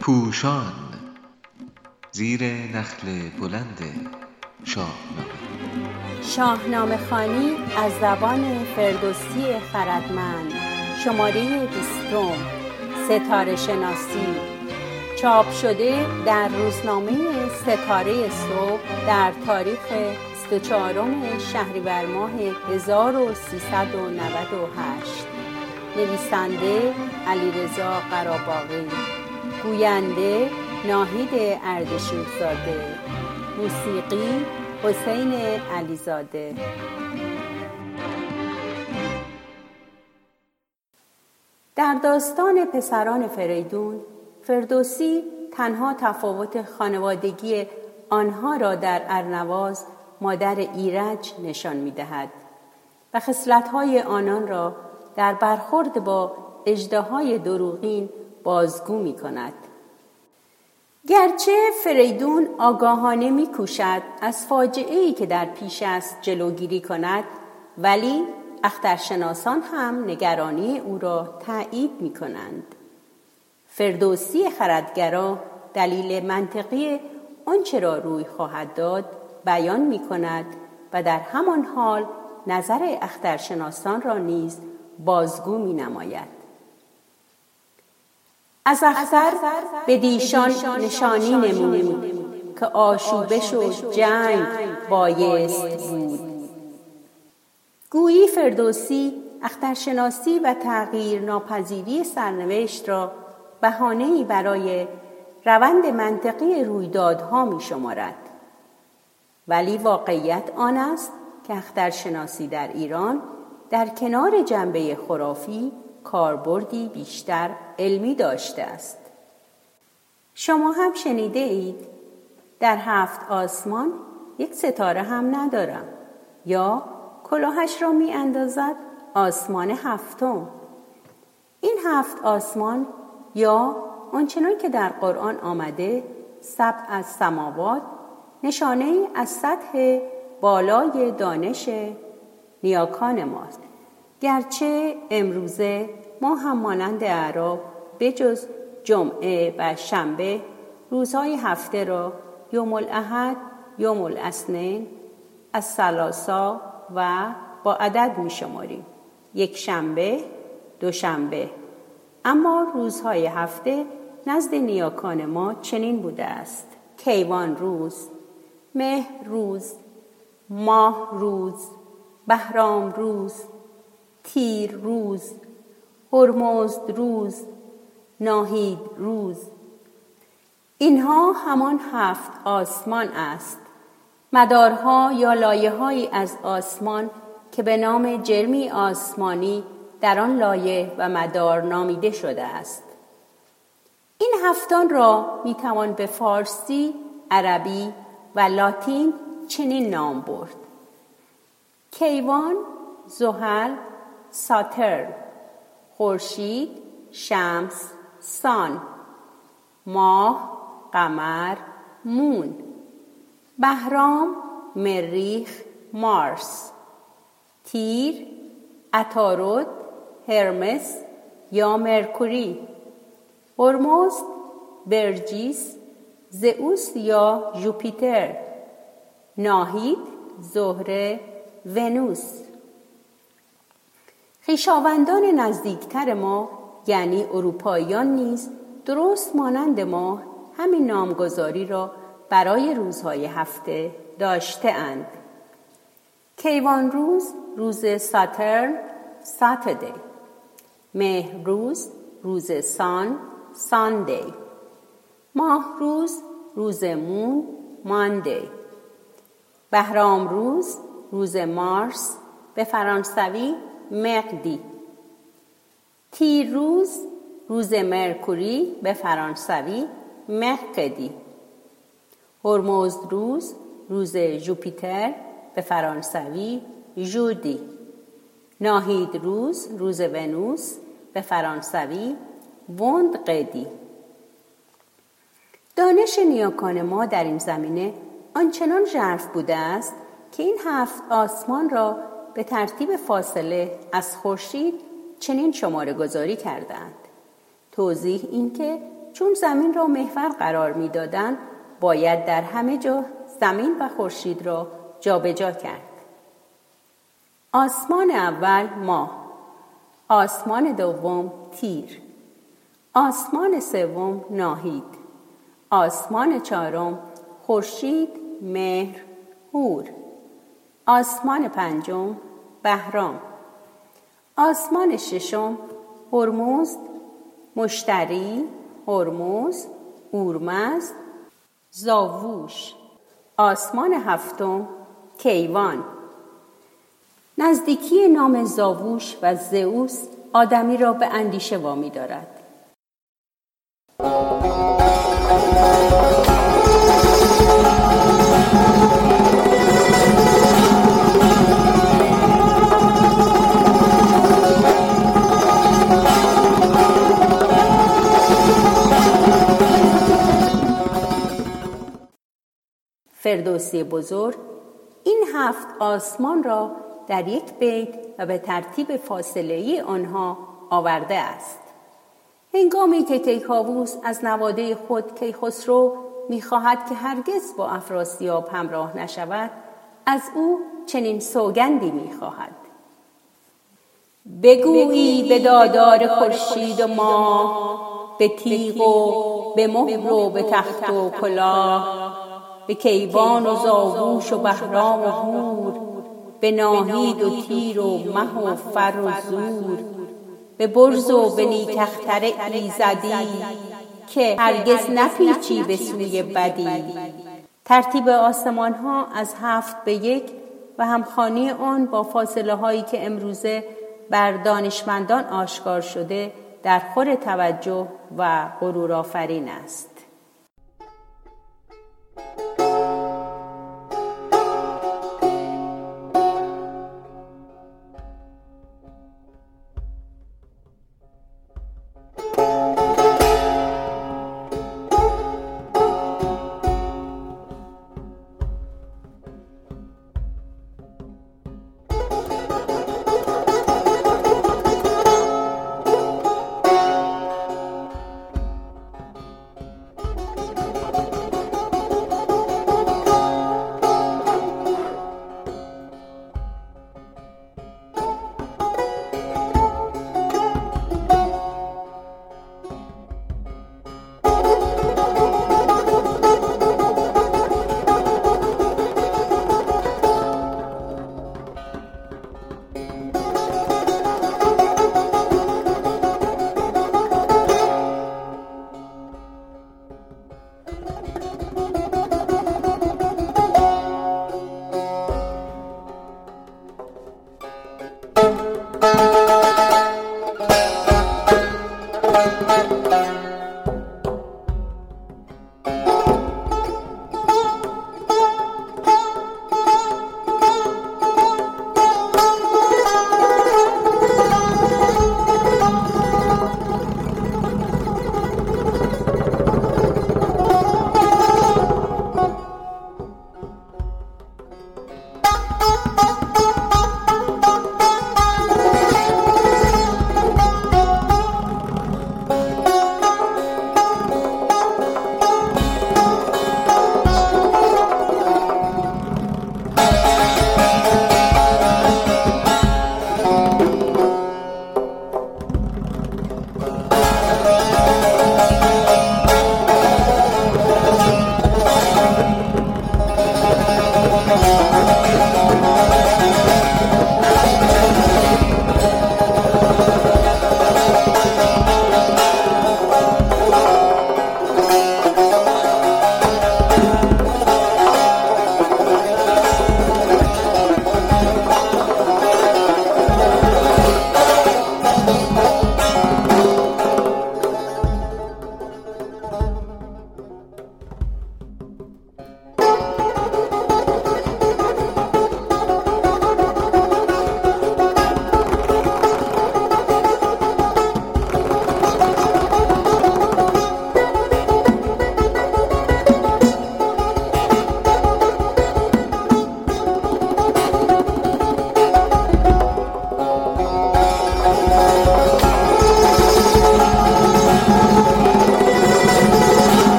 پوشان زیر نخل بلند شاهنامه. شاهنامه خانی از زبان فردوسی خردمند. شماره بیستم. ستاره شناسی. چاپ شده در روزنامه ستاره صبح در تاریخ 24 شهریور ماه 1398 نویسنده علیرضا قراباغی گوینده ناهید اردشیرزاده موسیقی حسین علیزاده. در داستان پسران فریدون فردوسی تنها تفاوت خانوادگی آنها را در ارنواز مادر ایرج نشان می دهد و خسلتهای آنان را در برخورد با اجدهای دروغین بازگو می کند. گرچه فریدون آگاهانه می کوشد از فاجعه ای که در پیش است جلوگیری کند ولی اخترشناسان هم نگرانی او را تایید می کنند. فردوسی خردگرا دلیل منطقی آنچه را روی خواهد داد بیان می کند و در همان حال نظر اخترشناسان را نیز بازگو می نماید. از اختر به دیشان نشانی نمود که آشوبش و جنگ بایست بود گویی فردوسی اخترشناسی و تغییر ناپذیری سرنوشت را بهانه‌ای برای روند منطقی رویدادها می شمارد. ولی واقعیت آن است که اخترشناسی در ایران در کنار جنبه خرافی کاربردی بیشتر علمی داشته است. شما هم شنیده اید در هفت آسمان یک ستاره هم ندارم یا کلاهش را می اندازد آسمان هفتم این هفت آسمان یا آنچنان که در قرآن آمده سب از سماوات نشانه از سطح بالای دانش نیاکان ماست. گرچه امروزه ما هم مانند اعراب بجز جمعه و شنبه روزهای هفته را یوم الاحد یوم الاسنین از سلاسا و با عدد می شماریم یک شنبه دوشنبه اما روزهای هفته نزد نیاکان ما چنین بوده است. کیوان روز مه روز ماه روز. بهرام روز تیر روز هرمزد روز ناهید روز. اینها همان هفت آسمان است. مدارها یا لایه از آسمان که به نام جرمی آسمانی در آن لایه و مدار نامیده شده است. این هفتان را می توان به فارسی، عربی و لاتین چنین نام برد. کیوان، زحل، ساتر خورشید شمس سان ماه قمر مون بهرام مریخ مارس تیر اتارود هرمس یا مرکوری هرمز برجیس زئوس یا جوپیتر ناهید زهره ونوس. خیشاوندان نزدیکتر ما یعنی اروپاییان نیز درست مانند ما همین نامگذاری را برای روزهای هفته داشته اند. کیوان روز روز ساترن ساتردی. مه روز روز سان ساندی. ماه روز روز مون ماندی. بهرام روز روز مارس به فرانسوی مقدی. تیر روز روز مرکوری به فرانسوی مقدی. هرمزد روز روز جوپیتر به فرانسوی جودی ناهید روز روز ونوس به فرانسوی وند قدی دانش نیاکان ما در این زمینه آنچنان ژرف بوده است که این هفت آسمان را به ترتیب فاصله از خورشید چنین شماره گذاری کردند. توضیح این که چون زمین را محور قرار می‌دادند باید در همه جا زمین و خورشید را جابجا کرد. آسمان اول ماه آسمان دوم تیر آسمان سوم ناهید آسمان چهارم خورشید مهر هور آسمان پنجم بهرام. آسمان ششم هرموز مشتری هرموز اورمزد زاووش. آسمان هفتم کیوان. نزدیکی نام زاووش و زئوس آدمی را به اندیشه وامی دارد. فردوسی بزرگ این هفت آسمان را در یک بیت و به ترتیب فاصله ای آنها آورده است. هنگامی که کیکاووس از نواده خود کیخسرو می‌خواهد که هرگز با افراسیاب همراه نشود از او چنین سوگندی می‌خواهد. بگویی به دادار خورشید و ما به تیغ و به مهر و به تخت و کلاه. به کیوان و زاووش و بهرام و هور به ناهید و تیر و مه و فر و زور به برز و به نیکختر ایزدی که هرگز نپیچی به سوی بدی. ترتیب آسمان ها از هفت به یک و همخانی آن با فاصله هایی که امروزه بر دانشمندان آشکار شده در خور توجه و غرور آفرین است.